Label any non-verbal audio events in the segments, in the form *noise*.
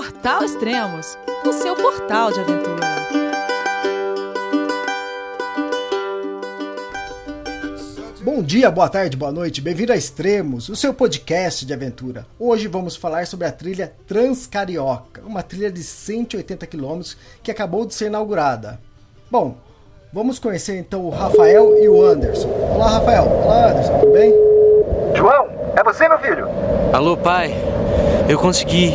Portal Extremos, o seu portal de aventura. Bom dia, boa tarde, boa noite, bem-vindo a Extremos, o seu podcast de aventura. Hoje vamos falar sobre a trilha Transcarioca, uma trilha de 180 quilômetros que acabou de ser inaugurada. Bom, vamos conhecer então o Rafael e o Anderson. Olá, Rafael. Olá, Anderson, tudo bem? João, é você, meu filho? Alô, pai. Eu consegui.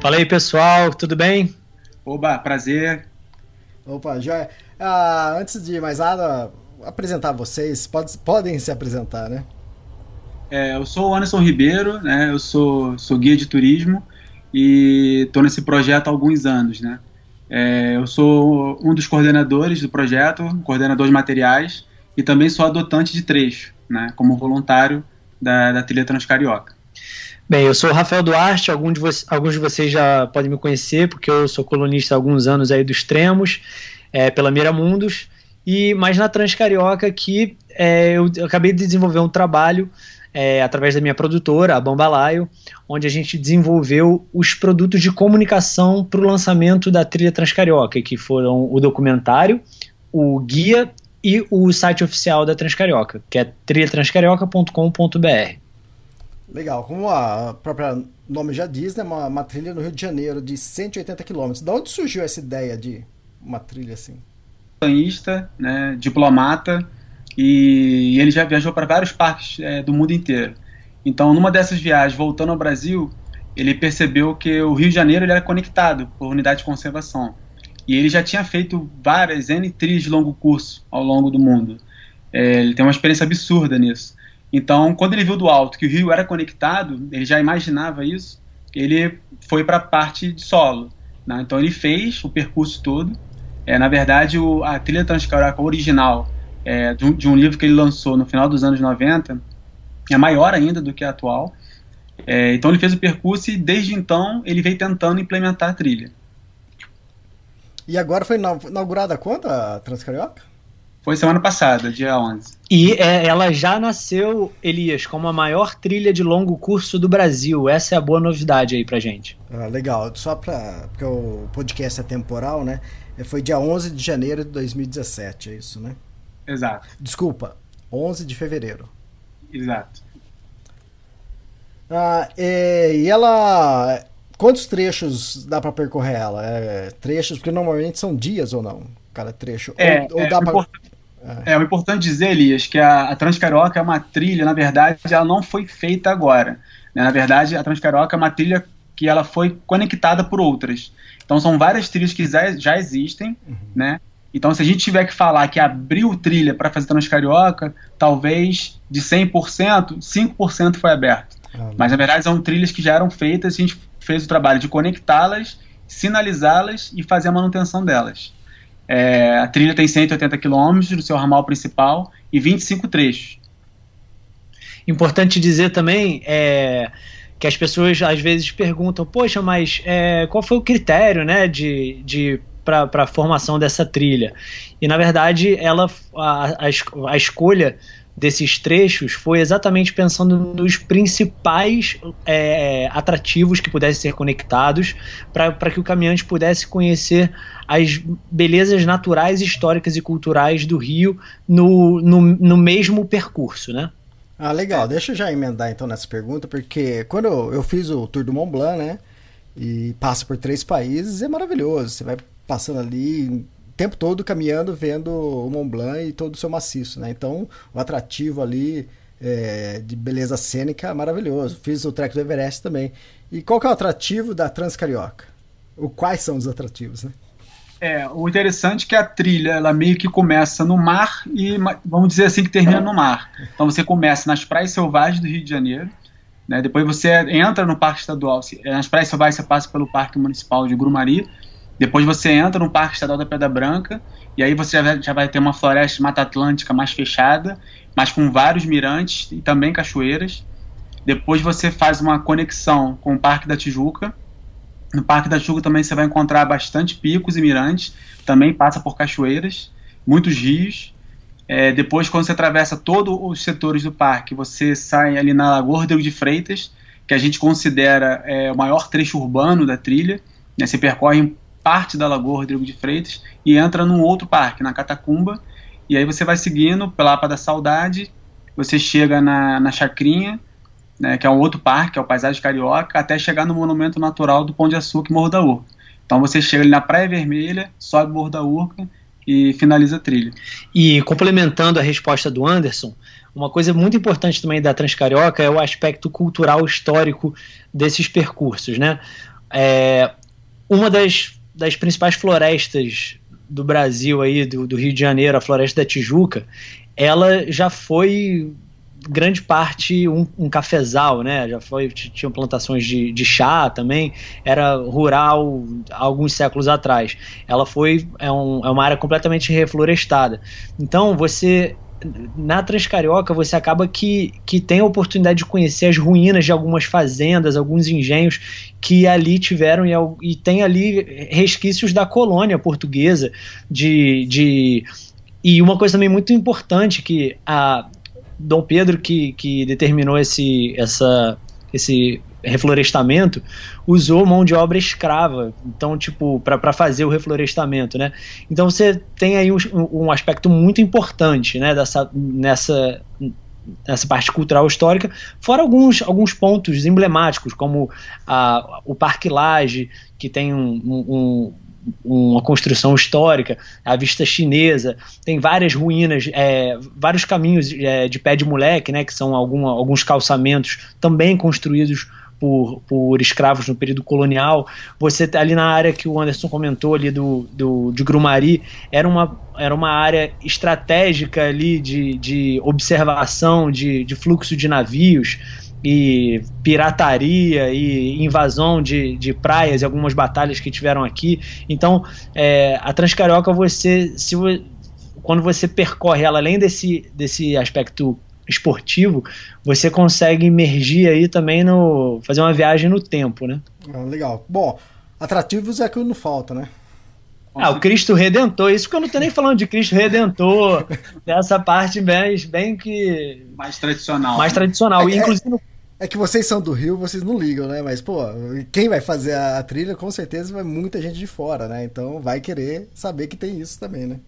Fala aí, pessoal, tudo bem? Oba, prazer. Opa, joia. Ah, antes de mais nada, apresentar vocês, pode, podem se apresentar, né? É, eu sou o Anderson Ribeiro, né? Eu sou, sou guia de turismo e estou nesse projeto há alguns anos, né? É, eu sou um dos coordenadores do projeto, coordenador de materiais e também sou adotante de trecho, né? Como voluntário da, da trilha Transcarioca. Bem, eu sou o Rafael Duarte, alguns de, alguns de vocês já podem me conhecer, porque eu sou colunista há alguns anos aí dos Tremos, é, pela Miramundos, e mas na Transcarioca que é, eu, eu, acabei de desenvolver um trabalho é, através da minha produtora, a Bambalaio, onde a gente desenvolveu os produtos de comunicação para o lançamento da trilha Transcarioca, que foram o documentário, o guia e o site oficial da Transcarioca, que é trilhatranscarioca.com.br. Legal, como a própria nome já diz, né, uma, uma trilha no Rio de Janeiro de 180 quilômetros. De onde surgiu essa ideia de uma trilha assim? Planista, né, diplomata, e, ele já viajou para vários parques é, do mundo inteiro. Então, numa dessas viagens, voltando ao Brasil, ele percebeu que o Rio de Janeiro ele era conectado por unidade de conservação. E ele já tinha feito várias N trilhas de longo curso ao longo do mundo. É, ele tem uma experiência absurda nisso. Então, quando ele viu do alto que o rio era conectado, ele já imaginava isso, ele foi para a parte de solo. Né? Então, ele fez o percurso todo. É, na verdade, o, a trilha Transcarioca original, é, de, um, de, um, livro que ele lançou no final dos anos 90, é maior ainda do que a atual. É, então, ele fez o percurso e, desde então, ele veio tentando implementar a trilha. E agora foi inaugurada quando a Transcarioca? Foi semana passada, dia 11. E é, ela já nasceu, Elias, como a maior trilha de longo curso do Brasil. Essa é a boa novidade aí pra gente. Ah, legal. Só pra. Porque o podcast é temporal, né? É, foi dia 11 de janeiro de 2017, é isso, né? Exato. Desculpa, 11 de fevereiro. Exato. Ah, e, e ela. Quantos trechos dá para percorrer ela? É, trechos, porque normalmente são dias ou não? Cada trecho. É, ou, ou é, dá pra... É. é, o importante dizer, Elias, que a, a Transcarioca é uma trilha, na verdade, ela não foi feita agora. Né? Na verdade, a Transcarioca é uma trilha que ela foi conectada por outras. Então são várias trilhas que já, já existem, uhum. né? Então se a gente tiver que falar que abriu trilha para fazer Transcarioca, talvez de 100%, 5% foi aberto. Ah, Mas na verdade são trilhas que já eram feitas, a gente fez o trabalho de conectá-las, sinalizá-las e fazer a manutenção delas. É, a trilha tem 180 quilômetros no seu ramal principal e 25 trechos. Importante dizer também é, que as pessoas às vezes perguntam, poxa, mas é, qual foi o critério né, de, de para a formação dessa trilha? E na verdade ela a, a, a escolha desses trechos foi exatamente pensando nos principais é, atrativos que pudessem ser conectados para que o caminhante pudesse conhecer as belezas naturais, históricas e culturais do Rio no, no, no mesmo percurso, né? Ah, legal. Deixa eu já emendar então nessa pergunta, porque quando eu, eu fiz o Tour do Mont Blanc, né, e passa por três países, é maravilhoso. Você vai passando ali tempo todo caminhando, vendo o Mont Blanc e todo o seu maciço, né? Então, o atrativo ali é, de beleza cênica maravilhoso. Fiz o trek do Everest também. E qual que é o atrativo da Transcarioca? O quais são os atrativos, né? É, o interessante é que a trilha, ela meio que começa no mar e, vamos dizer assim, que termina no mar. Então você começa nas praias selvagens do Rio de Janeiro, Né? Depois você entra no Parque Estadual. Nas Praias Selvagem você passa pelo Parque Municipal de Grumari. Depois você entra no Parque Estadual da Pedra Branca. E aí você já vai, já vai ter uma floresta de Mata Atlântica mais fechada, mas com vários mirantes e também cachoeiras. Depois você faz uma conexão com o Parque da Tijuca. No Parque da Tijuca também você vai encontrar bastante picos e mirantes. Também passa por cachoeiras, muitos rios. É, depois, quando você atravessa todos os setores do parque, você sai ali na Lagoa Rodrigo de Freitas, que a gente considera é, o maior trecho urbano da trilha. Né? Você percorre parte da Lagoa Rodrigo de Freitas e entra num outro parque, na Catacumba. E aí você vai seguindo pela Lapa da Saudade, você chega na, na Chacrinha, né, que é um outro parque, é o Paisagem Carioca, até chegar no Monumento Natural do Pão de Açúcar e Morro da Urca. Então você chega ali na Praia Vermelha, sobe o Morro da Urca e finaliza a trilha. E complementando a resposta do Anderson, uma coisa muito importante também da Transcarioca é o aspecto cultural histórico desses percursos, né? É, uma das, das principais florestas do Brasil aí, do, do Rio de Janeiro, a Floresta da Tijuca, ela já foi grande parte um, um, cafezal, né? Já foi tinham plantações de, de chá também, era rural alguns séculos atrás. Ela foi é, um, é uma área completamente reflorestada. Então você na Transcarioca você acaba que, que tem a oportunidade de conhecer as ruínas de algumas fazendas, alguns engenhos que ali tiveram e, e tem ali resquícios da colônia portuguesa de, de e uma coisa também muito importante que a, Dom Pedro que, que determinou esse, essa, esse reflorestamento usou mão de obra escrava, então tipo para fazer o reflorestamento, né? Então você tem aí um, um aspecto muito importante, né? Dessa nessa nessa parte cultural histórica, fora alguns, alguns pontos emblemáticos, como a, o Parque Laje, que tem um, um, uma construção histórica, a vista chinesa, tem várias ruínas, é, vários caminhos é, de pé de moleque, né, que são algum, alguns calçamentos também construídos por, por escravos no período colonial. Você tá ali na área que o Anderson comentou ali do, do de Grumari, era uma, era uma área estratégica ali de, de observação de, de fluxo de navios e pirataria e invasão de, de praias e algumas batalhas que tiveram aqui. Então, é, a Transcarioca, você, se, quando você percorre ela, além desse, desse aspecto esportivo, você consegue emergir aí também no. fazer uma viagem no tempo, né? Ah, legal. Bom, atrativos é que não falta, né? Ah, o Cristo Redentor, isso que eu não tô nem falando de Cristo Redentor, *laughs* dessa parte bem, bem que. Mais tradicional. Mais tradicional. É, e, inclusive. É, é que vocês são do Rio, vocês não ligam, né? Mas, pô, quem vai fazer a trilha, com certeza vai muita gente de fora, né? Então vai querer saber que tem isso também, né?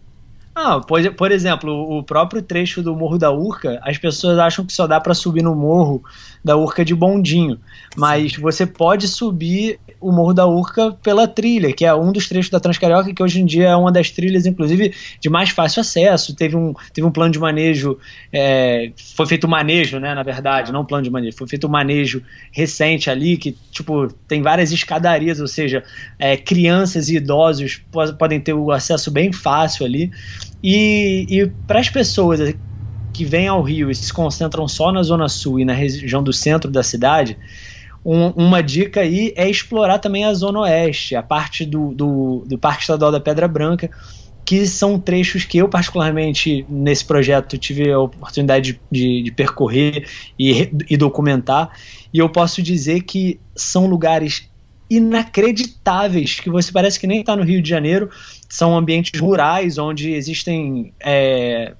Ah, por, por exemplo, o próprio trecho do Morro da Urca, as pessoas acham que só dá para subir no morro da Urca de bondinho, mas Sim. você pode subir o Morro da Urca pela trilha, que é um dos trechos da Transcarioca, que hoje em dia é uma das trilhas, inclusive, de mais fácil acesso. Teve um, teve um plano de manejo, é, foi feito um manejo, né, na verdade, não um plano de manejo, foi feito um manejo recente ali, que, tipo, tem várias escadarias, ou seja, é, crianças e idosos podem ter o acesso bem fácil ali. E, e para as pessoas que vêm ao Rio e se concentram só na Zona Sul e na região do centro da cidade, um, uma dica aí é explorar também a Zona Oeste, a parte do, do, do Parque Estadual da Pedra Branca, que são trechos que eu, particularmente, nesse projeto, tive a oportunidade de, de, percorrer e, e documentar. E eu posso dizer que são lugares inacreditáveis, que você parece que nem está no Rio de Janeiro. São ambientes rurais onde existem é,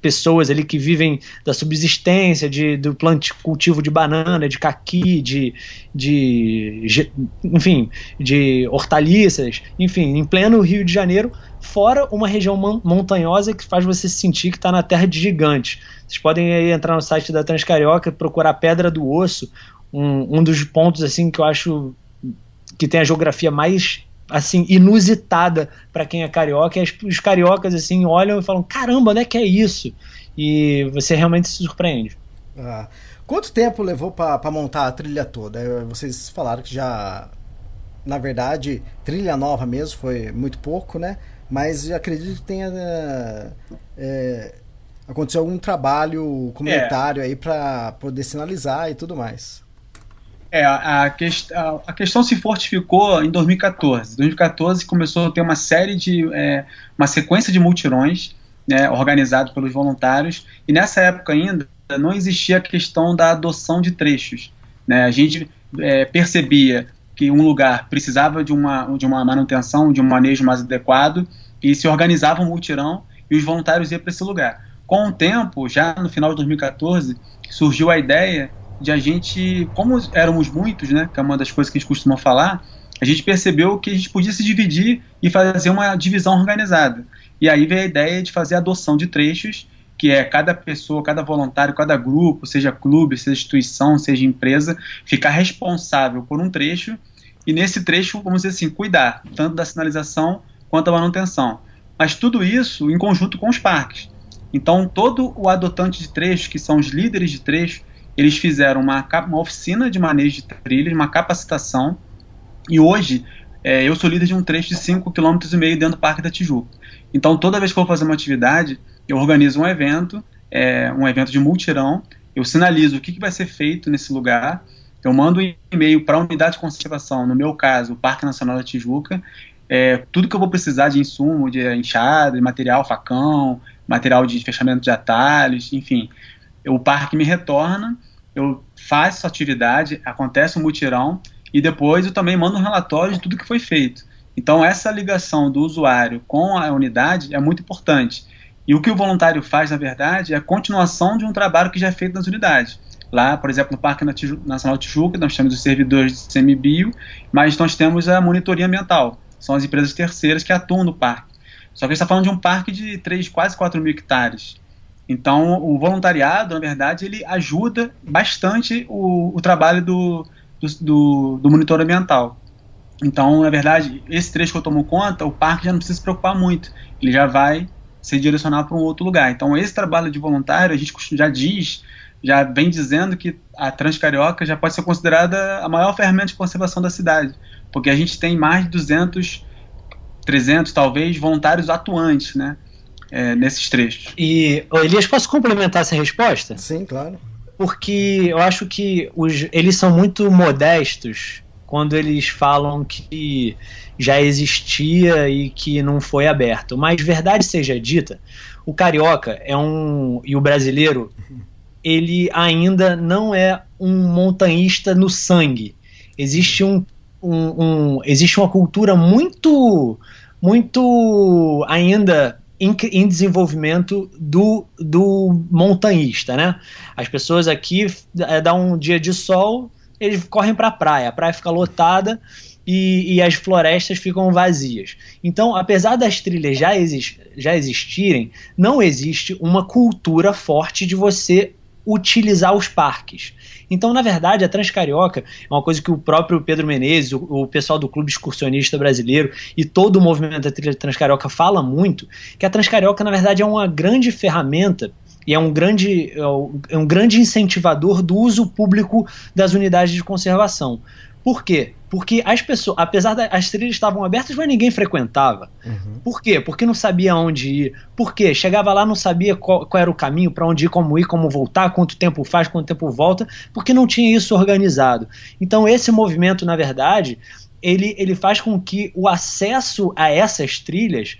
pessoas ali que vivem da subsistência, de, do plantio, cultivo de banana, de caqui, de, de, enfim, de hortaliças, enfim, em pleno Rio de Janeiro, fora uma região montanhosa que faz você sentir que está na terra de gigantes. Vocês podem entrar no site da Transcarioca, procurar Pedra do Osso, um, um dos pontos assim que eu acho que tem a geografia mais assim inusitada para quem é carioca. E os cariocas assim olham e falam: caramba, onde é que é isso? E você realmente se surpreende. Ah. Quanto tempo levou para montar a trilha toda? Vocês falaram que já, na verdade, trilha nova mesmo foi muito pouco, né? Mas acredito que tenha é, aconteceu algum trabalho comunitário é. aí para poder sinalizar e tudo mais. É, a, quest a, questão se fortificou em 2014. Em 2014 começou a ter uma série de. É, uma sequência de multirões né, organizado pelos voluntários, e nessa época ainda não existia a questão da adoção de trechos. Né? A gente é, percebia que um lugar precisava de uma, de uma manutenção, de um manejo mais adequado, e se organizava um multirão e os voluntários iam para esse lugar. Com o tempo, já no final de 2014, surgiu a ideia de a gente, como éramos muitos, né, que é uma das coisas que a gente costuma falar, a gente percebeu que a gente podia se dividir e fazer uma divisão organizada. E aí veio a ideia de fazer a adoção de trechos, que é cada pessoa, cada voluntário, cada grupo, seja clube, seja instituição, seja empresa, ficar responsável por um trecho e nesse trecho, vamos dizer assim, cuidar tanto da sinalização quanto da manutenção. Mas tudo isso em conjunto com os parques. Então, todo o adotante de trecho, que são os líderes de trecho, eles fizeram uma, uma oficina de manejo de trilhas, uma capacitação, e hoje é, eu sou líder de um trecho de 5,5 km dentro do Parque da Tijuca. Então, toda vez que eu vou fazer uma atividade, eu organizo um evento, é, um evento de multirão, eu sinalizo o que, que vai ser feito nesse lugar, eu mando um e-mail para a unidade de conservação, no meu caso, o Parque Nacional da Tijuca, é, tudo que eu vou precisar de insumo, de enxada, de material, facão, material de fechamento de atalhos, enfim. O parque me retorna, eu faço essa atividade, acontece um mutirão e depois eu também mando um relatório de tudo que foi feito. Então essa ligação do usuário com a unidade é muito importante. E o que o voluntário faz, na verdade, é a continuação de um trabalho que já é feito nas unidades. Lá, por exemplo, no Parque Nacional Tijuca, nós temos os servidores de CMBio, mas nós temos a monitoria ambiental. São as empresas terceiras que atuam no parque. Só que a gente está falando de um parque de 3, quase 4 mil hectares. Então, o voluntariado, na verdade, ele ajuda bastante o, o trabalho do, do, do, monitor ambiental. Então, na verdade, esse trecho que eu tomo conta, o parque já não precisa se preocupar muito. Ele já vai ser direcionado para um outro lugar. Então, esse trabalho de voluntário, a gente já diz já vem dizendo que a Transcarioca já pode ser considerada a maior ferramenta de conservação da cidade, porque a gente tem mais de 200, 300 talvez voluntários atuantes, né, é, nesses trechos. E Elias, posso complementar essa resposta? Sim, claro. Porque eu acho que os, eles são muito modestos quando eles falam que já existia e que não foi aberto. Mas verdade seja dita, o carioca é um e o brasileiro ele ainda não é um montanhista no sangue. Existe um, um, um existe uma cultura muito muito ainda em, em, desenvolvimento do, do montanhista, né? As pessoas aqui é, dá um dia de sol, eles correm para a praia, a praia fica lotada e, e, as florestas ficam vazias. Então, apesar das trilhas já, exist, já existirem, não existe uma cultura forte de você utilizar os parques. Então, na verdade, a Transcarioca é uma coisa que o próprio Pedro Menezes, o, o pessoal do Clube Excursionista Brasileiro e todo o movimento da trilha Transcarioca fala muito, que a Transcarioca, na verdade, é uma grande ferramenta e é um grande, é um grande incentivador do uso público das unidades de conservação. Por quê? Porque as pessoas, apesar das trilhas estavam abertas, mas ninguém frequentava. Uhum. Por quê? Porque não sabia onde ir. Por quê? Chegava lá, não sabia qual, qual era o caminho, para onde ir, como ir, como voltar, quanto tempo faz, quanto tempo volta, porque não tinha isso organizado. Então, esse movimento, na verdade, ele, ele faz com que o acesso a essas trilhas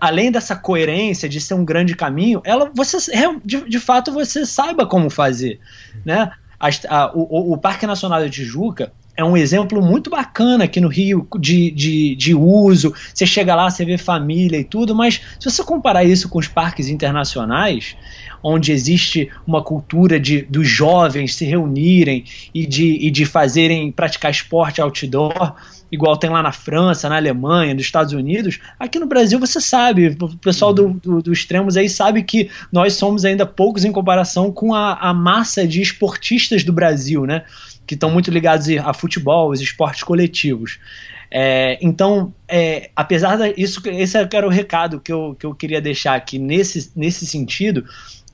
além dessa coerência de ser um grande caminho, ela você de, de fato você saiba como fazer, né? A, a, o, o, Parque Nacional da Tijuca é um exemplo muito bacana aqui no Rio de, de, de uso. Você chega lá, você vê família e tudo, mas se você comparar isso com os parques internacionais, onde existe uma cultura de dos jovens se reunirem e de, e de fazerem praticar esporte outdoor, igual tem lá na França, na Alemanha, nos Estados Unidos, aqui no Brasil você sabe, o pessoal do, do, do extremos aí sabe que nós somos ainda poucos em comparação com a, a massa de esportistas do Brasil, né? Que estão muito ligados a futebol, os esportes coletivos. É, então, é, apesar disso, esse era o recado que eu, que eu queria deixar aqui nesse, nesse sentido,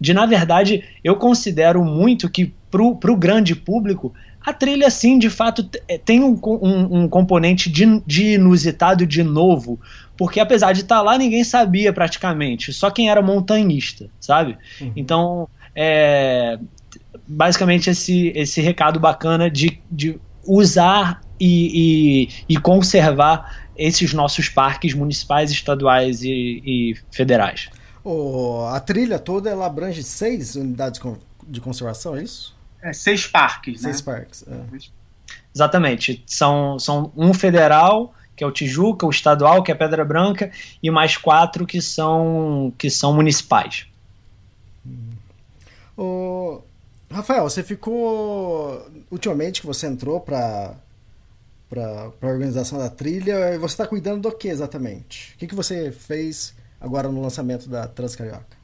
de na verdade eu considero muito que para o grande público a trilha sim de fato é, tem um, um, um componente de, de, inusitado de novo porque apesar de estar tá lá ninguém sabia praticamente só quem era montanhista sabe uhum. então é, basicamente esse, esse recado bacana de, de usar e, e, e conservar esses nossos parques municipais, estaduais e, e federais. Oh, a trilha toda ela abrange seis unidades de conservação, é isso? É, seis parques, seis né? parques. É. Exatamente. São, são um federal, que é o Tijuca, o estadual, que é Pedra Branca, e mais quatro que são, que são municipais. Oh, Rafael, você ficou. Ultimamente que você entrou para para a organização da trilha, você está cuidando do que exatamente? O que, que você fez agora no lançamento da Transcarioca?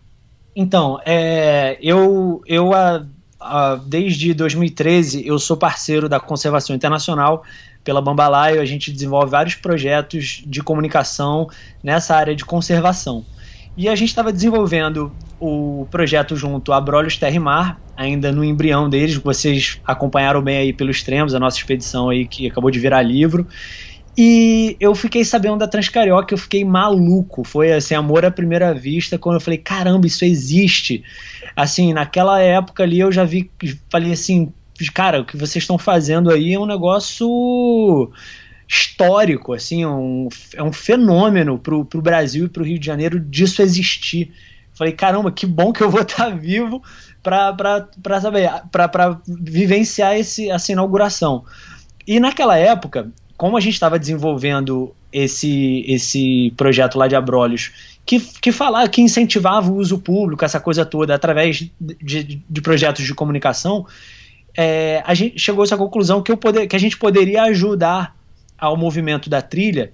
Então, é, eu, eu a, a, desde 2013 eu sou parceiro da Conservação Internacional pela Bambalaio, a gente desenvolve vários projetos de comunicação nessa área de conservação. E a gente estava desenvolvendo o projeto junto a Brolhos Terra e Mar, ainda no embrião deles, vocês acompanharam bem aí pelos extremos, a nossa expedição aí que acabou de virar livro. E eu fiquei sabendo da Transcarioca, eu fiquei maluco. Foi assim, amor à primeira vista, quando eu falei, caramba, isso existe. Assim, naquela época ali eu já vi, falei assim, cara, o que vocês estão fazendo aí é um negócio histórico, assim, é um, é um fenômeno pro, pro Brasil e pro Rio de Janeiro disso existir. Falei, caramba, que bom que eu vou estar *laughs* vivo para saber, para vivenciar esse, essa inauguração. E naquela época, como a gente estava desenvolvendo esse, esse projeto lá de Abrolhos, que, que falava, que incentivava o uso público, essa coisa toda, através de, de projetos de comunicação, é, a gente chegou a essa conclusão que, eu poder, que a gente poderia ajudar ao movimento da trilha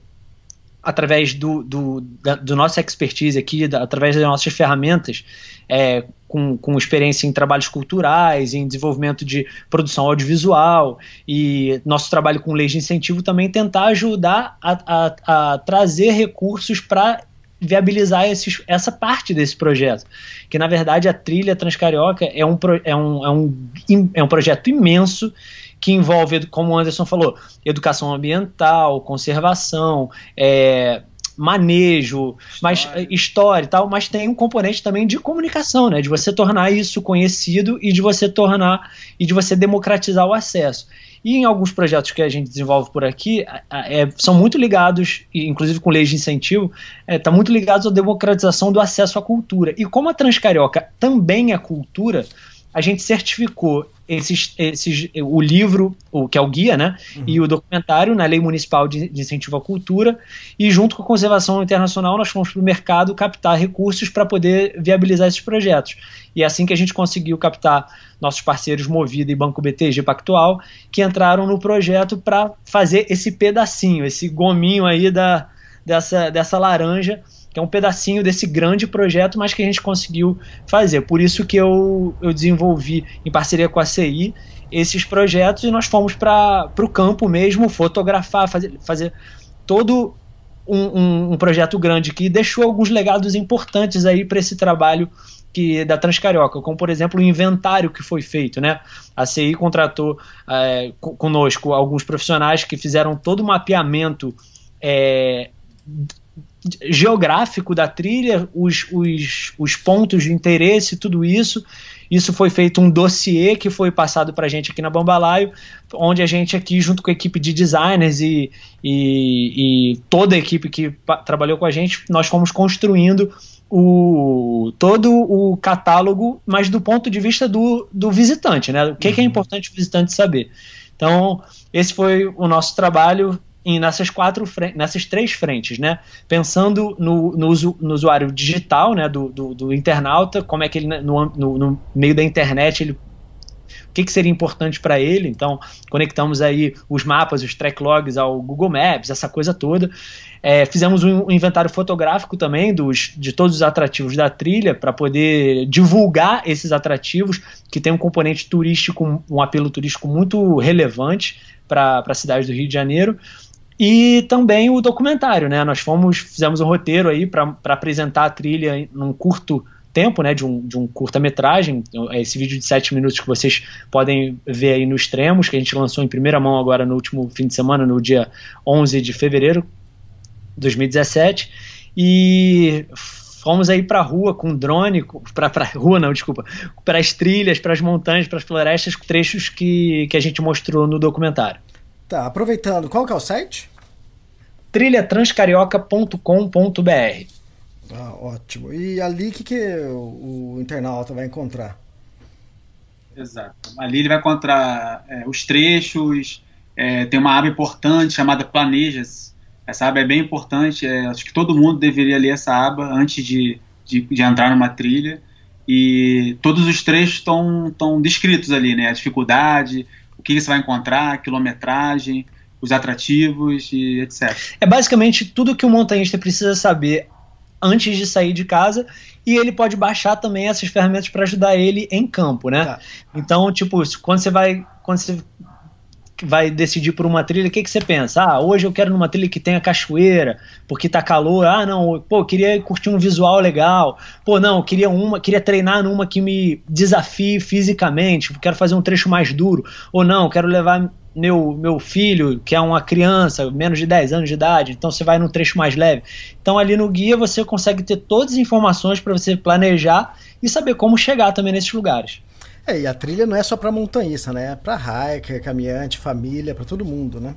através do, do, da, do nossa expertise aqui, da, através das nossas ferramentas, é, com, com experiência em trabalhos culturais, em desenvolvimento de produção audiovisual e nosso trabalho com leis de incentivo também tentar ajudar a, a, a trazer recursos para viabilizar esses, essa parte desse projeto. Que na verdade a trilha Transcarioca é um, é um, é um, é um projeto imenso que envolve, como o Anderson falou, educação ambiental, conservação, é, manejo, história. mas história e tal, mas tem um componente também de comunicação, né? De você tornar isso conhecido e de você tornar e de você democratizar o acesso. E em alguns projetos que a gente desenvolve por aqui, é, são muito ligados, inclusive com leis de incentivo, está é, tá muito ligados à democratização do acesso à cultura. E como a Transcarioca também é cultura, a gente certificou esses, esses, o livro, o que é o guia, né, uhum. e o documentário na Lei Municipal de, de, Incentivo à Cultura, e junto com a Conservação Internacional nós fomos para o mercado captar recursos para poder viabilizar esses projetos. E é assim que a gente conseguiu captar nossos parceiros Movida e Banco BTG Pactual, que entraram no projeto para fazer esse pedacinho, esse gominho aí da, dessa, dessa laranja que é um pedacinho desse grande projeto, mas que a gente conseguiu fazer. Por isso que eu, eu desenvolvi, em parceria com a CI, esses projetos e nós fomos para o campo mesmo, fotografar, fazer, fazer todo um, um, um, projeto grande que deixou alguns legados importantes aí para esse trabalho que da Transcarioca, como por exemplo o inventário que foi feito, né? A CI contratou é, conosco alguns profissionais que fizeram todo o mapeamento é, geográfico da trilha, os, os, os pontos de interesse, tudo isso. Isso foi feito um dossiê que foi passado para a gente aqui na Bambalaio, onde a gente aqui, junto com a equipe de designers e, e, e toda a equipe que trabalhou com a gente, nós fomos construindo o, todo o catálogo, mas do ponto de vista do, do visitante, né? O que, uhum. que é uhum. importante o visitante saber. Então, esse foi o nosso trabalho nessas quatro nessas três frentes, né? Pensando no, no, no usuário digital, né? Do, do, do, internauta, como é que ele no, no, no meio da internet ele o que, que seria importante para ele. Então, conectamos aí os mapas, os track logs ao Google Maps, essa coisa toda. É, fizemos um inventário fotográfico também dos, de todos os atrativos da trilha para poder divulgar esses atrativos que tem um componente turístico, um apelo turístico muito relevante para a cidade do Rio de Janeiro. E também o documentário, né? Nós fomos, fizemos um roteiro aí para apresentar a trilha num curto tempo, né? De um, de um curta-metragem. É esse vídeo de sete minutos que vocês podem ver aí no Extremos, que a gente lançou em primeira mão agora no último fim de semana, no dia 11 de fevereiro de 2017. E fomos aí para rua com drone, para rua não, desculpa, para as trilhas, para as montanhas, para as florestas, trechos que, que a gente mostrou no documentário. Tá, aproveitando, qual que é o site? trilhatranscarioca.com.br ah, ótimo. E ali o que, que o, o internauta vai encontrar? Exato. Ali ele vai encontrar é, os trechos, é, tem uma aba importante chamada Planejas. Essa aba é bem importante, é, acho que todo mundo deveria ler essa aba antes de, de, de entrar numa trilha. E todos os trechos estão descritos ali, né? A dificuldade, que você vai encontrar, quilometragem, os atrativos e etc. É basicamente tudo que o montanhista precisa saber antes de sair de casa e ele pode baixar também essas ferramentas para ajudar ele em campo, né? Tá. Então, tipo, quando você vai quando você vai decidir por uma trilha, o que, que você pensa? Ah, hoje eu quero numa trilha que tenha cachoeira, porque tá calor. Ah, não, pô, queria curtir um visual legal. Pô, não, queria uma, queria treinar numa que me desafie fisicamente, quero fazer um trecho mais duro. Ou não, quero levar meu, meu filho, que é uma criança, menos de 10 anos de idade, então você vai num trecho mais leve. Então ali no guia você consegue ter todas as informações para você planejar e saber como chegar também nesses lugares. É, e a trilha não é só para montanhista, né? É para hiker, caminhante, família, para todo mundo, né?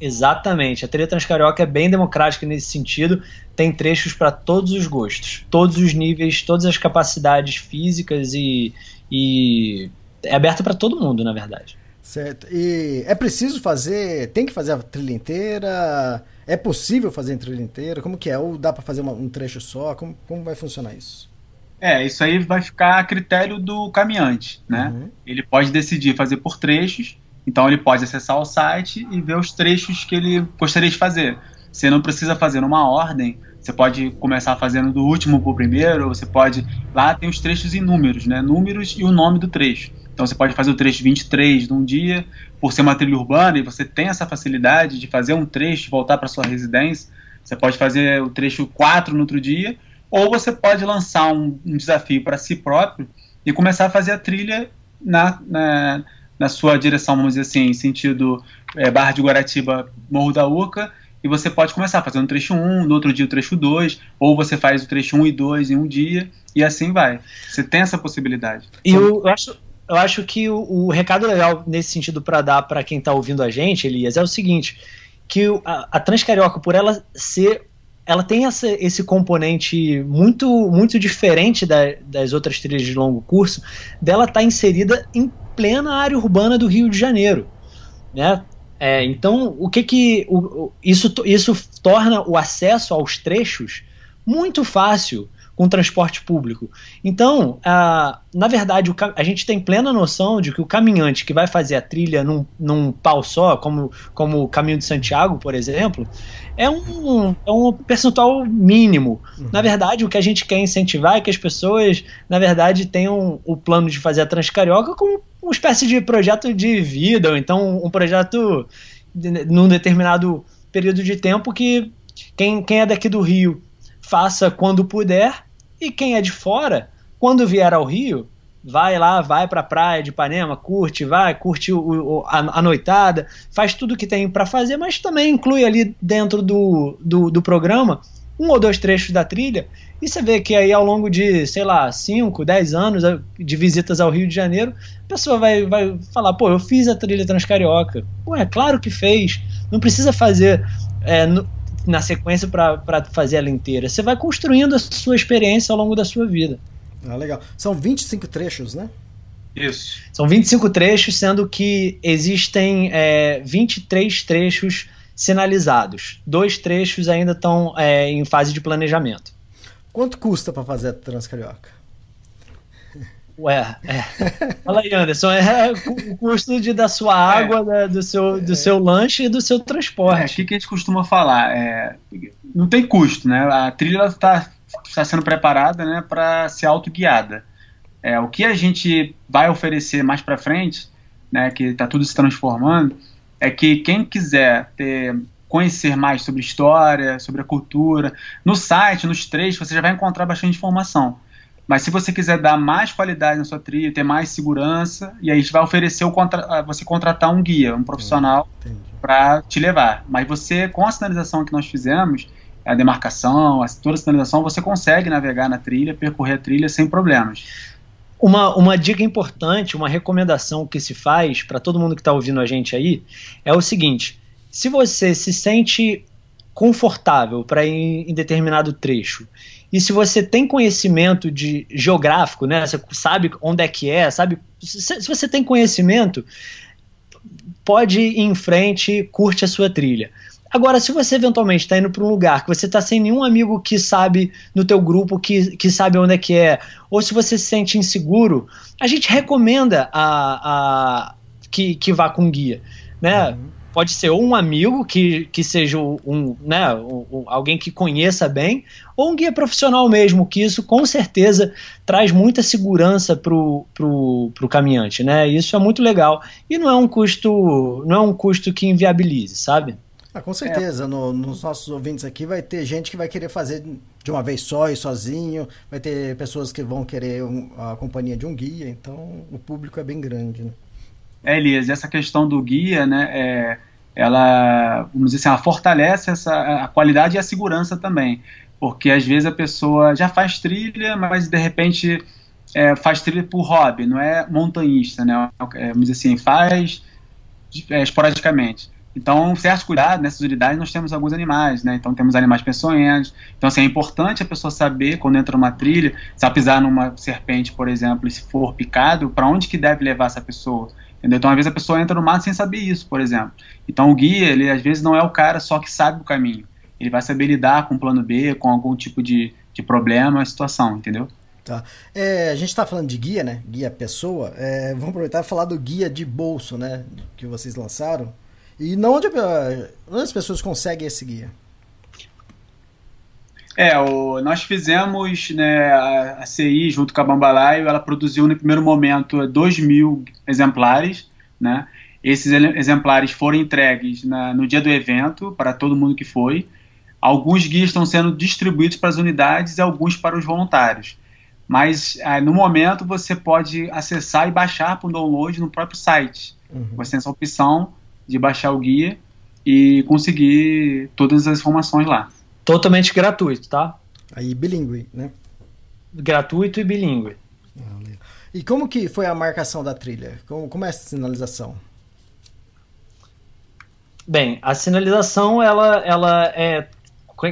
Exatamente. A trilha Transcarioca é bem democrática nesse sentido. Tem trechos para todos os gostos, todos os níveis, todas as capacidades físicas e, e é aberta para todo mundo, na verdade. Certo. E é preciso fazer, tem que fazer a trilha inteira? É possível fazer a trilha inteira? Como que é? Ou dá para fazer uma, um trecho só? Como, como vai funcionar isso? É, isso aí vai ficar a critério do caminhante, né? Uhum. Ele pode decidir fazer por trechos, então ele pode acessar o site e ver os trechos que ele gostaria de fazer. Você não precisa fazer numa ordem, você pode começar fazendo do último para o primeiro, você pode. Lá tem os trechos em números, né? Números e o nome do trecho. Então você pode fazer o trecho 23 num dia, por ser uma trilha urbana e você tem essa facilidade de fazer um trecho, voltar para sua residência. Você pode fazer o trecho 4 no outro dia, ou você pode lançar um, um desafio para si próprio e começar a fazer a trilha na, na, na sua direção, vamos dizer assim, em sentido é, Barra de Guaratiba, Morro da Urca, e você pode começar fazendo o trecho 1, no outro dia o trecho 2, ou você faz o trecho 1 e 2 em um dia, e assim vai. Você tem essa possibilidade. E eu, eu acho, eu acho que o, o recado legal nesse sentido para dar para quem está ouvindo a gente, Elias, é o seguinte: que a, a Transcarioca, por ela ser. Ela tem essa, esse componente muito muito diferente da, das outras trilhas de longo curso, dela estar tá inserida em plena área urbana do Rio de Janeiro. Né? É, então, o que que. O, isso, isso torna o acesso aos trechos muito fácil com transporte público. Então, a, na verdade, o, a gente tem plena noção de que o caminhante que vai fazer a trilha num, num pau só, como, como o Caminho de Santiago, por exemplo, é um, é um percentual mínimo. Uhum. Na verdade, o que a gente quer incentivar é que as pessoas, na verdade, tenham o plano de fazer a Transcarioca como uma espécie de projeto de vida, ou então um projeto de, num determinado período de tempo que quem, quem é daqui do Rio faça quando puder, e quem é de fora, quando vier ao Rio, vai lá, vai para a praia de Ipanema, curte, vai, curte o, o, a, a, noitada, faz tudo que tem para fazer, mas também inclui ali dentro do, do, do, programa um ou dois trechos da trilha, e você vê que aí ao longo de, sei lá, 5, 10 anos de visitas ao Rio de Janeiro, a pessoa vai, vai falar, pô, eu fiz a trilha Transcarioca. Pô, é claro que fez, não precisa fazer... É, no, na sequência para fazer ela inteira. Você vai construindo a sua experiência ao longo da sua vida. Ah, legal. São 25 trechos, né? Isso. São 25 trechos, sendo que existem é, 23 trechos sinalizados. Dois trechos ainda estão é, em fase de planejamento. Quanto custa para fazer a Transcarioca? Ué, é. Fala aí, Anderson. É o custo de, da sua é. água, é. do, seu, do seu lanche e do seu transporte. É, o que, que a gente costuma falar? É, não tem custo, né? A trilha está tá sendo preparada né, para ser autoguiada. É, o que a gente vai oferecer mais para frente, né, que está tudo se transformando, é que quem quiser ter conhecer mais sobre história, sobre a cultura, no site, nos trechos, você já vai encontrar bastante informação. Mas se você quiser dar mais qualidade na sua trilha, ter mais segurança, e aí a gente vai oferecer o contra, você contratar um guia, um profissional para te levar. Mas você, com a sinalização que nós fizemos, a demarcação, a, toda a sinalização, você consegue navegar na trilha, percorrer a trilha sem problemas. Uma, uma dica importante, uma recomendação que se faz para todo mundo que está ouvindo a gente aí é o seguinte: se você se sente confortável para ir em determinado trecho e se você tem conhecimento de geográfico, né, você sabe onde é que é, sabe, se, você tem conhecimento, pode ir em frente, curte a sua trilha. Agora, se você eventualmente está indo para um lugar que você está sem nenhum amigo que sabe no teu grupo, que, que sabe onde é que é, ou se você se sente inseguro, a gente recomenda a, a que, que vá com guia, né? Uhum. Pode ser ou um amigo que, que seja um, né, um, um, alguém que conheça bem, ou um guia profissional mesmo, que isso com certeza traz muita segurança pro, pro, pro caminhante, né? Isso é muito legal. E não é um custo, não é um custo que inviabilize, sabe? Ah, com certeza. É. No, nos nossos ouvintes aqui vai ter gente que vai querer fazer de uma vez só e sozinho. Vai ter pessoas que vão querer um, a companhia de um guia. Então, o público é bem grande. Né? É, Elias, essa questão do guia, né, é, ela, vamos dizer assim, ela fortalece essa, a qualidade e a segurança também. Porque às vezes a pessoa já faz trilha, mas de repente é, faz trilha por hobby, não é montanhista, né? É, vamos dizer assim, faz é, esporadicamente. Então, certos cuidados nessas unidades nós temos alguns animais, né? Então temos animais peçonhentos. Então, assim, é importante a pessoa saber quando entra numa trilha, se ela pisar numa serpente, por exemplo, e se for picado, para onde que deve levar essa pessoa. Entendeu? Então, às vezes a pessoa entra no mato sem saber isso, por exemplo. Então, o guia, ele às vezes não é o cara só que sabe o caminho. Ele vai saber lidar com o plano B, com algum tipo de, de problema, situação, entendeu? Tá. É, a gente está falando de guia, né? Guia pessoa. É, vamos aproveitar e falar do guia de bolso, né? Que vocês lançaram. E não onde, onde as pessoas conseguem esse guia? É, o, nós fizemos né, a, a, CI junto com a Bambalaio, ela produziu no primeiro momento 2 mil exemplares, né? Esses exemplares foram entregues na, no dia do evento para todo mundo que foi. Alguns guias estão sendo distribuídos para as unidades e alguns para os voluntários. Mas ah, no momento você pode acessar e baixar para o download no próprio site. Uhum. Você tem essa opção de baixar o guia e conseguir todas as informações lá. Totalmente gratuito, tá? Aí bilíngue, né? Gratuito e bilíngue. e como que foi a marcação da trilha? Como, como é essa sinalização? Bem, a sinalização, ela, ela é.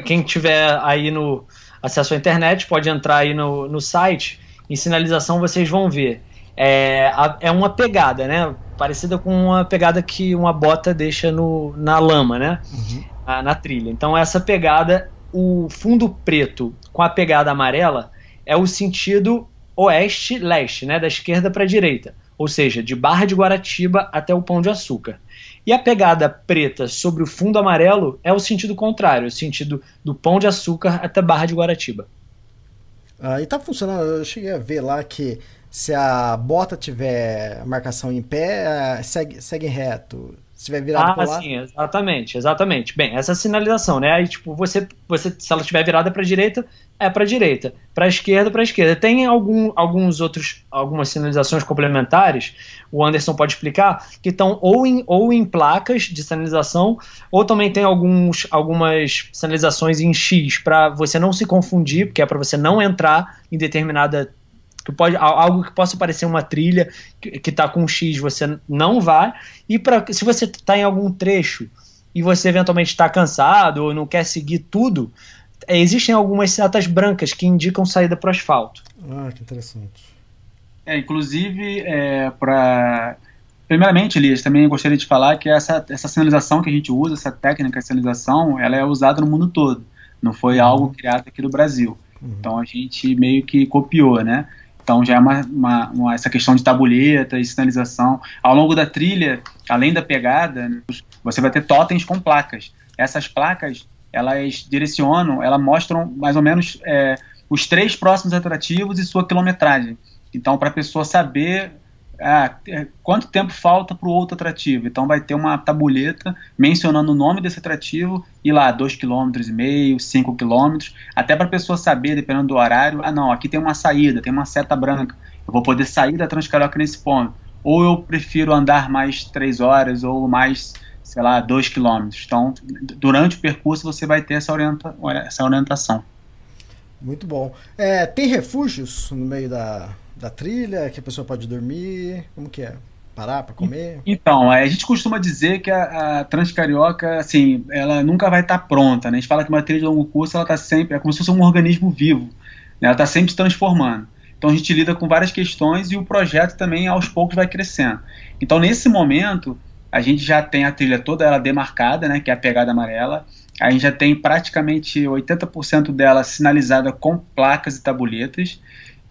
Quem tiver aí no acesso à internet pode entrar aí no, no site. Em sinalização vocês vão ver. É, é uma pegada, né? parecida com uma pegada que uma bota deixa no, na lama, né? Uhum. Na, na trilha. Então essa pegada, o fundo preto com a pegada amarela é o sentido oeste-leste, né? Da esquerda para a direita. Ou seja, de Barra de Guaratiba até o Pão de Açúcar. E a pegada preta sobre o fundo amarelo é o sentido contrário, o sentido do Pão de Açúcar até Barra de Guaratiba. Ah, e tá funcionando, eu cheguei a ver lá que se a bota tiver marcação em pé, é, segue, segue reto. Se tiver virado ah, para lá. sim, exatamente, exatamente. Bem, essa sinalização, né? Aí, tipo, você, você se ela estiver virada para direita, é para direita, para esquerda, para esquerda. Tem algum, alguns outros, algumas sinalizações complementares. O Anderson pode explicar que estão ou em, ou em placas de sinalização, ou também tem alguns, algumas sinalizações em X para você não se confundir, porque é para você não entrar em determinada que pode algo que possa parecer uma trilha que está com um X, você não vai. E para se você está em algum trecho e você eventualmente está cansado ou não quer seguir tudo, é, existem algumas setas brancas que indicam saída para o asfalto. Ah, que interessante. É, inclusive, é, para Primeiramente, Elias, também gostaria de falar que essa, essa sinalização que a gente usa, essa técnica de sinalização, ela é usada no mundo todo. Não foi uhum. algo criado aqui no Brasil. Uhum. Então a gente meio que copiou, né? Então já é uma, uma, uma, essa questão de tabuleta e sinalização. Ao longo da trilha, além da pegada, você vai ter totens com placas. Essas placas, elas direcionam, elas mostram mais ou menos é, os três próximos atrativos e sua quilometragem. Então, para a pessoa saber ah, é, quanto tempo falta para o outro atrativo. Então vai ter uma tabuleta mencionando o nome desse atrativo e lá 2,5 km, 5 km, até para a pessoa saber, dependendo do horário, ah não, aqui tem uma saída, tem uma seta branca, eu vou poder sair da Transcarioca nesse ponto. Ou eu prefiro andar mais 3 horas ou mais sei lá, 2 quilômetros. Então, durante o percurso você vai ter essa, orienta essa orientação. Muito bom. É, tem refúgios no meio da, da trilha que a pessoa pode dormir? Como que é? Parar para comer? Então, a gente costuma dizer que a, a Transcarioca, assim, ela nunca vai estar tá pronta, né? A gente fala que uma trilha de longo curso, ela está sempre, é como se fosse um organismo vivo, né? ela está sempre se transformando. Então a gente lida com várias questões e o projeto também aos poucos vai crescendo. Então nesse momento, a gente já tem a trilha toda ela demarcada, né, que é a pegada amarela. A gente já tem praticamente 80% dela sinalizada com placas e tabuletas.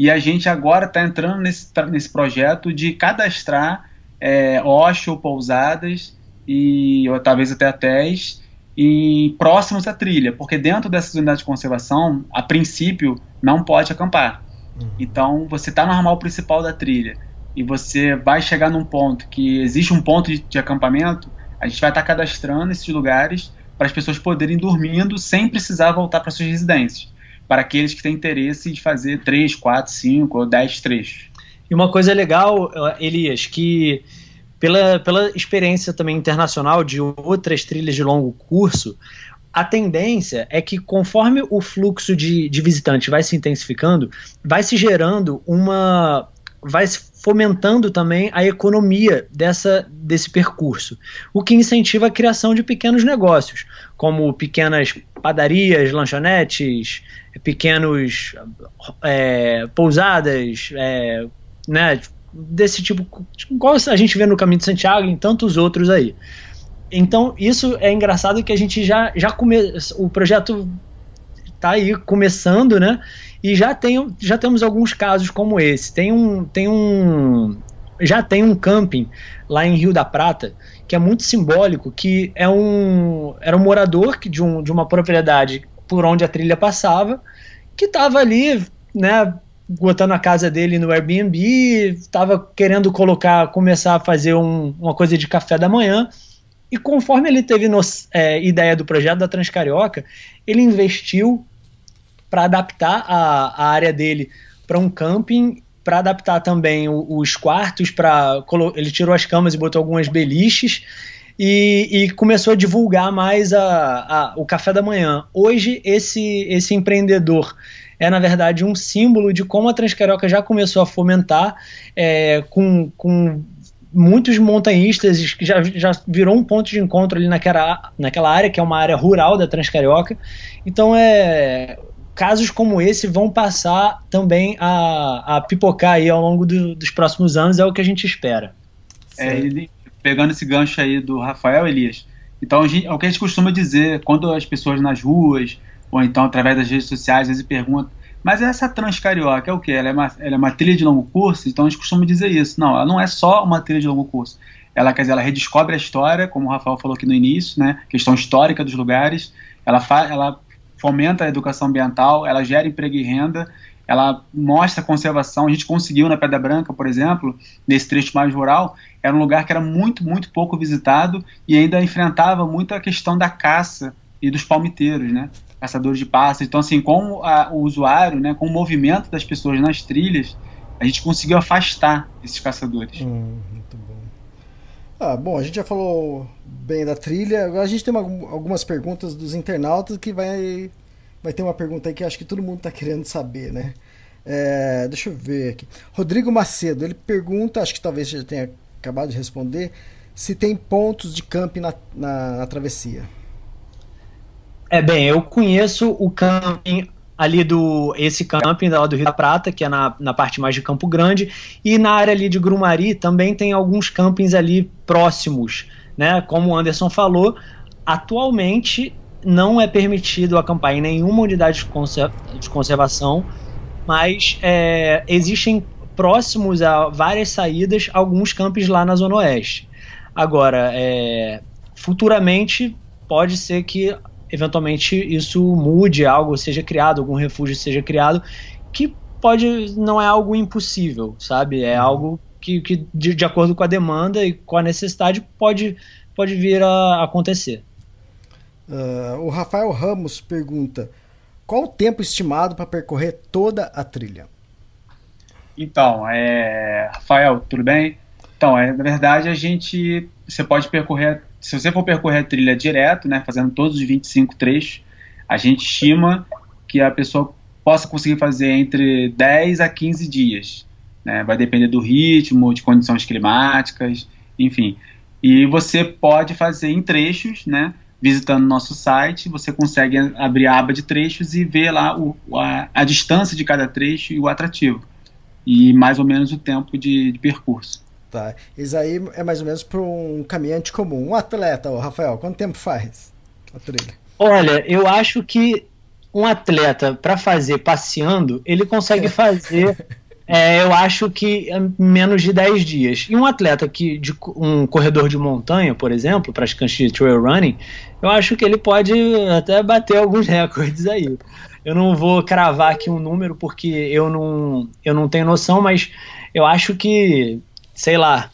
E a gente agora está entrando nesse, nesse projeto de cadastrar é, ou pousadas e ou talvez até hotéis e próximos à trilha, porque dentro dessas unidades de conservação, a princípio, não pode acampar. Uhum. Então, você está no ramal principal da trilha e você vai chegar num ponto que existe um ponto de, de acampamento, a gente vai estar tá cadastrando esses lugares para as pessoas poderem dormindo sem precisar voltar para suas residências. Para aqueles que têm interesse de fazer 3, 4, 5 ou 10 trechos. E uma coisa legal, Elias, que pela, pela experiência também internacional de outras trilhas de longo curso, a tendência é que conforme o fluxo de, de visitante vai se intensificando, vai se gerando uma, vai fomentando também a economia dessa, desse percurso, o que incentiva a criação de pequenos negócios, como pequenas padarias, lanchonetes, pequenos é, pousadas, é, né, desse tipo, igual a gente vê no Caminho de Santiago e em tantos outros aí. Então, isso é engraçado que a gente já, já come, o projeto está aí começando, né? E já, tem, já temos alguns casos como esse. Tem um, tem um, já tem um camping lá em Rio da Prata que é muito simbólico, que é um era um morador de, um, de uma propriedade por onde a trilha passava, que estava ali, né, botando a casa dele no Airbnb, estava querendo colocar, começar a fazer um, uma coisa de café da manhã. E conforme ele teve no, é, ideia do projeto da Transcarioca, ele investiu para adaptar a, a área dele para um camping, para adaptar também os quartos, para ele tirou as camas e botou algumas beliches e, e começou a divulgar mais a, a, o café da manhã. Hoje esse esse empreendedor é na verdade um símbolo de como a Transcarioca já começou a fomentar é, com, com muitos montanhistas que já, já virou um ponto de encontro ali naquela, naquela área que é uma área rural da Transcarioca. Então é casos como esse vão passar também a, a pipocar aí ao longo do, dos próximos anos, é o que a gente espera. É, ele, pegando esse gancho aí do Rafael Elias, então gente, é o que a gente costuma dizer quando as pessoas nas ruas, ou então através das redes sociais, às vezes perguntam, mas essa Transcarioca é o que? Ela, é uma, ela é uma trilha de longo curso? Então a gente costuma dizer isso. Não, ela não é só uma trilha de longo curso. Ela, quer dizer, ela redescobre a história, como o Rafael falou aqui no início, né? Questão histórica dos lugares. Ela, fa, ela fomenta a educação ambiental, ela gera emprego e renda, ela mostra conservação. A gente conseguiu na Pedra Branca, por exemplo, nesse trecho mais rural, era um lugar que era muito, muito pouco visitado e ainda enfrentava muito a questão da caça e dos palmiteiros, né? Caçadores de pássaros. Então, assim, com a, o usuário, né, com o movimento das pessoas nas trilhas, a gente conseguiu afastar esses caçadores. Hum, muito bom. Ah, bom, a gente já falou bem da trilha. Agora a gente tem uma, algumas perguntas dos internautas que vai, vai ter uma pergunta aí que acho que todo mundo está querendo saber, né? É, deixa eu ver aqui. Rodrigo Macedo, ele pergunta, acho que talvez já tenha acabado de responder, se tem pontos de camping na, na, na travessia. É bem, eu conheço o camping ali do esse camping lá do Rio da Prata, que é na, na parte mais de Campo Grande, e na área ali de Grumari também tem alguns campings ali próximos, né? Como o Anderson falou, atualmente não é permitido acampar em nenhuma unidade de, de conservação, mas é, existem próximos a várias saídas alguns campos lá na Zona Oeste. Agora, é, futuramente pode ser que eventualmente isso mude, algo seja criado, algum refúgio seja criado, que pode não é algo impossível, sabe? É uhum. algo que, que de, de, acordo com a demanda e com a necessidade pode, pode vir a acontecer. Uh, o Rafael Ramos pergunta: qual o tempo estimado para percorrer toda a trilha? Então, é... Rafael, tudo bem? Então, é, na verdade, a gente você pode percorrer se você for percorrer a trilha direto, né, fazendo todos os 25 trechos, a gente estima que a pessoa possa conseguir fazer entre 10 a 15 dias. Né? Vai depender do ritmo, de condições climáticas, enfim. E você pode fazer em trechos, né? Visitando nosso site, você consegue abrir a aba de trechos e ver lá o, a, a distância de cada trecho e o atrativo. E mais ou menos o tempo de, de percurso. Tá. Isso aí é mais ou menos para um caminhante comum. Um atleta, ô, Rafael, quanto tempo faz a trilha? Olha, eu acho que um atleta, para fazer passeando, ele consegue *laughs* fazer é, eu acho que é menos de 10 dias. E um atleta que de um corredor de montanha, por exemplo, praticante de trail running, eu acho que ele pode até bater alguns recordes aí. Eu não vou cravar aqui um número porque eu não, eu não tenho noção, mas eu acho que, sei lá,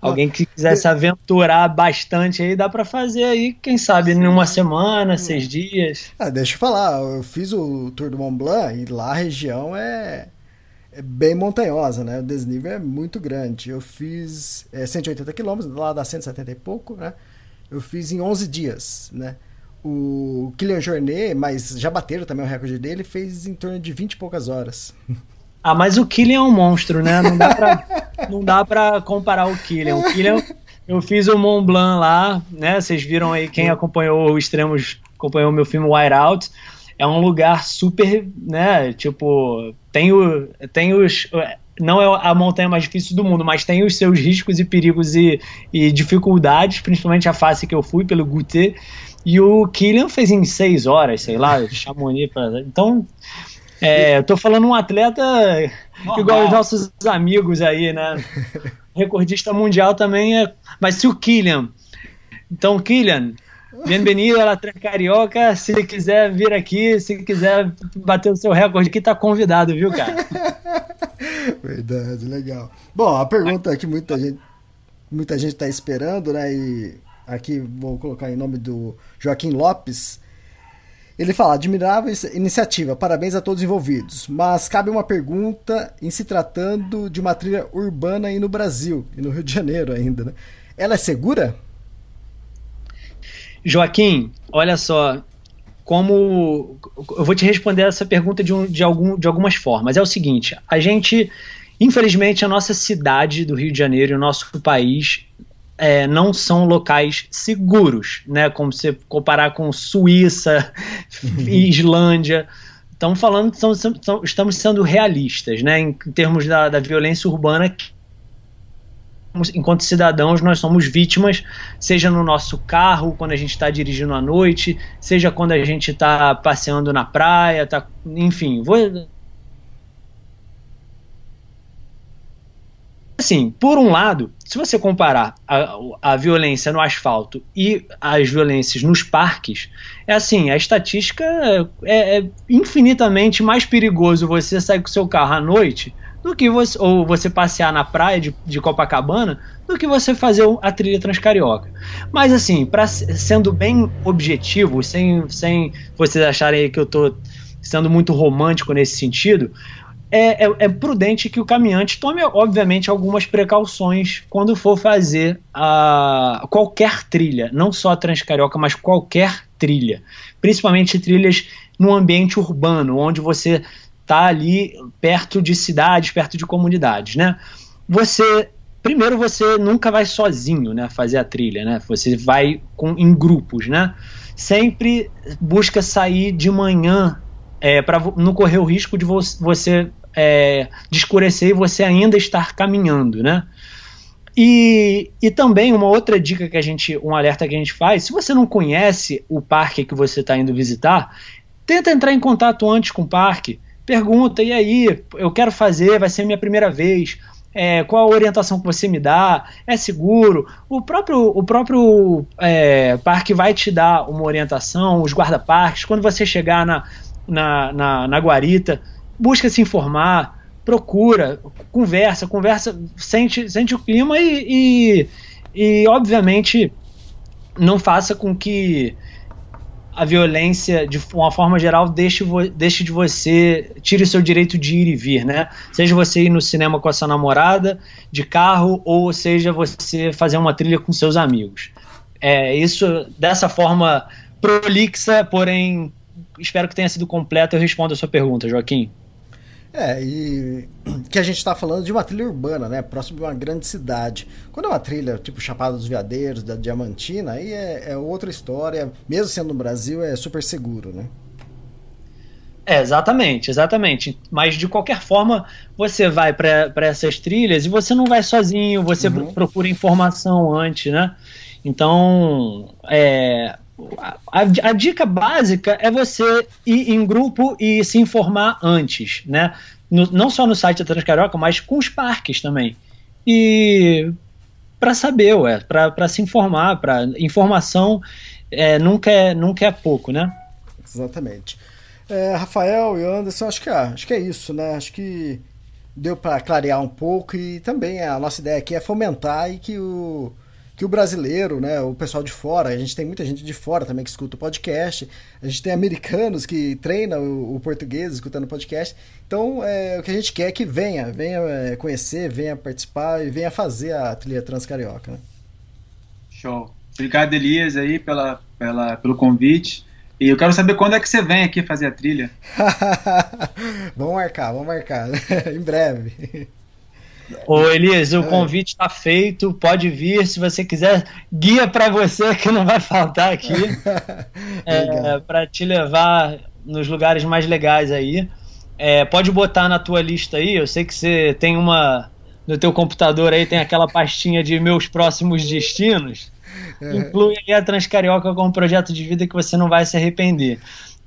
alguém que quiser se aventurar bastante aí, dá para fazer aí, quem sabe, em uma semana, seis dias. Ah, deixa eu falar, eu fiz o Tour do Mont Blanc e lá a região é é bem montanhosa, né? O desnível é muito grande. Eu fiz é, 180 quilômetros, lá dá 170 e pouco, né? Eu fiz em 11 dias, né? O Kylian Jornet, mas já bateram também o recorde dele, fez em torno de 20 e poucas horas. *laughs* Ah, mas o Kylian é um monstro, né? Não dá pra, *laughs* não dá pra comparar o Kylian. O Kylian, eu fiz o Mont Blanc lá, né? Vocês viram aí, quem acompanhou o Extremos, acompanhou o meu filme Wire Out é um lugar super, né? Tipo, tem, o, tem os. Não é a montanha mais difícil do mundo, mas tem os seus riscos e perigos e, e dificuldades, principalmente a fase que eu fui pelo Guté. E o Killian fez em seis horas, sei lá, Chamonix. Pra, então, é, eu tô falando um atleta Normal. igual os nossos amigos aí, né? *laughs* Recordista mundial também é. Mas se o Killian. Então, Killian, Bem-vindo à Carioca. Se quiser vir aqui, se quiser bater o seu recorde aqui, tá convidado, viu, cara? *laughs* Verdade, legal. Bom, a pergunta que muita gente muita gente está esperando, né? E aqui vou colocar em nome do Joaquim Lopes. Ele fala: admirável iniciativa, parabéns a todos envolvidos. Mas cabe uma pergunta em se tratando de uma trilha urbana aí no Brasil, e no Rio de Janeiro ainda, né? Ela é segura? Joaquim, olha só, como eu vou te responder essa pergunta de, um, de, algum, de algumas formas. É o seguinte: a gente, infelizmente, a nossa cidade do Rio de Janeiro, o nosso país, é, não são locais seguros, né? Como você comparar com Suíça, Islândia. Estamos falando, estamos, estamos sendo realistas, né? Em termos da, da violência urbana enquanto cidadãos, nós somos vítimas, seja no nosso carro, quando a gente está dirigindo à noite, seja quando a gente está passeando na praia, tá, enfim. Vou... Assim, por um lado, se você comparar a, a violência no asfalto e as violências nos parques, é assim, a estatística é, é infinitamente mais perigoso você sair com seu carro à noite do que você ou você passear na praia de, de Copacabana do que você fazer a trilha transcarioca. Mas assim, para sendo bem objetivo, sem, sem vocês acharem que eu estou sendo muito romântico nesse sentido, é, é, é, prudente que o caminhante tome, obviamente, algumas precauções quando for fazer a, qualquer trilha, não só a Transcarioca, mas qualquer trilha, principalmente trilhas no ambiente urbano, onde você está ali perto de cidades, perto de comunidades, né? Você primeiro você nunca vai sozinho, né, fazer a trilha, né? Você vai com, em grupos, né? Sempre busca sair de manhã é, para não correr o risco de vo você é, de escurecer e você ainda estar caminhando, né? E, e também uma outra dica que a gente, um alerta que a gente faz, se você não conhece o parque que você está indo visitar, tenta entrar em contato antes com o parque, pergunta, e aí, eu quero fazer, vai ser minha primeira vez. É, qual a orientação que você me dá? É seguro? O próprio, o próprio é, parque vai te dar uma orientação, os guarda-parques. Quando você chegar na, na, na, na guarita, busca se informar, procura, conversa, conversa, sente, sente o clima e, e, e obviamente, não faça com que a violência, de uma forma geral, deixe, deixe de você, tire o seu direito de ir e vir, né? Seja você ir no cinema com a sua namorada, de carro, ou seja você fazer uma trilha com seus amigos. é, isso dessa forma prolixa, porém espero que tenha sido completo. Eu respondo a sua pergunta, Joaquim. É, e que a gente está falando de uma trilha urbana, né? Próximo de uma grande cidade. Quando é uma trilha tipo Chapada dos Veadeiros, da Diamantina, aí é, é outra história. Mesmo sendo no Brasil, é super seguro, né? É, exatamente, exatamente. Mas de qualquer forma, você vai para essas trilhas e você não vai sozinho, você uhum. procura informação antes, né? Então, é, a, a, dica básica é você ir em grupo e se informar antes, né? No, não só no site da Transcarioca, mas com os parques também. E para saber, ué, para se informar, para informação é, nunca, é, nunca é pouco, né? Exatamente. É, Rafael e Anderson, acho que, ah, acho que é isso, né? Acho que deu para clarear um pouco e também a nossa ideia aqui é fomentar e que o, que o brasileiro, né, o pessoal de fora, a gente tem muita gente de fora também que escuta o podcast, a gente tem americanos que treinam o, o português escutando o podcast. Então, é, o que a gente quer é que venha, venha é, conhecer, venha participar e venha fazer a trilha Transcarioca. Né? Show. Obrigado, Elias, aí, pela, pela, pelo convite. E eu quero saber quando é que você vem aqui fazer a trilha. *laughs* vamos marcar, vamos marcar. *laughs* em breve. Ô Elias, o convite está feito, pode vir. Se você quiser, guia para você que não vai faltar aqui. *laughs* é, para te levar nos lugares mais legais aí. É, pode botar na tua lista aí. Eu sei que você tem uma. No teu computador aí tem aquela pastinha de meus próximos destinos. É. Inclui aí a Transcarioca como projeto de vida que você não vai se arrepender.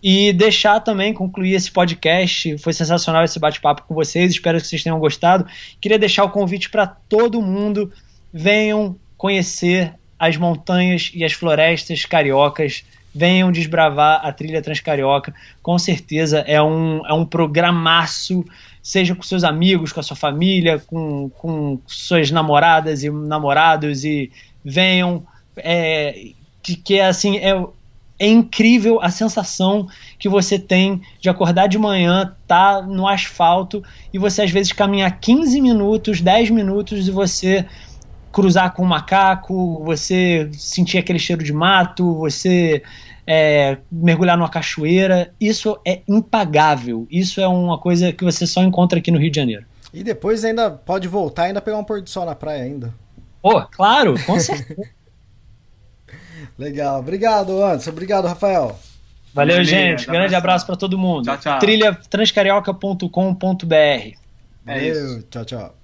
E deixar também concluir esse podcast. Foi sensacional esse bate-papo com vocês. Espero que vocês tenham gostado. Queria deixar o convite para todo mundo. Venham conhecer as montanhas e as florestas cariocas. Venham desbravar a trilha Transcarioca. Com certeza é um, é um programaço, seja com seus amigos, com a sua família, com, com suas namoradas e namorados. E venham. É, que, que assim, é, é incrível a sensação que você tem de acordar de manhã, tá no asfalto e você às vezes caminhar 15 minutos, 10 minutos e você cruzar com um macaco, você sentir aquele cheiro de mato, você é, mergulhar numa cachoeira. Isso é impagável. Isso é uma coisa que você só encontra aqui no Rio de Janeiro. E depois ainda pode voltar e ainda pegar um pôr do sol na praia ainda. Pô, claro, com certeza. *laughs* Legal. Obrigado, Anderson. Obrigado, Rafael. Valeu, Valeu gente. Grande abraço para todo mundo. Tchau, tchau. Trilhatranscarioca.com.br. É Valeu. Tchau, tchau.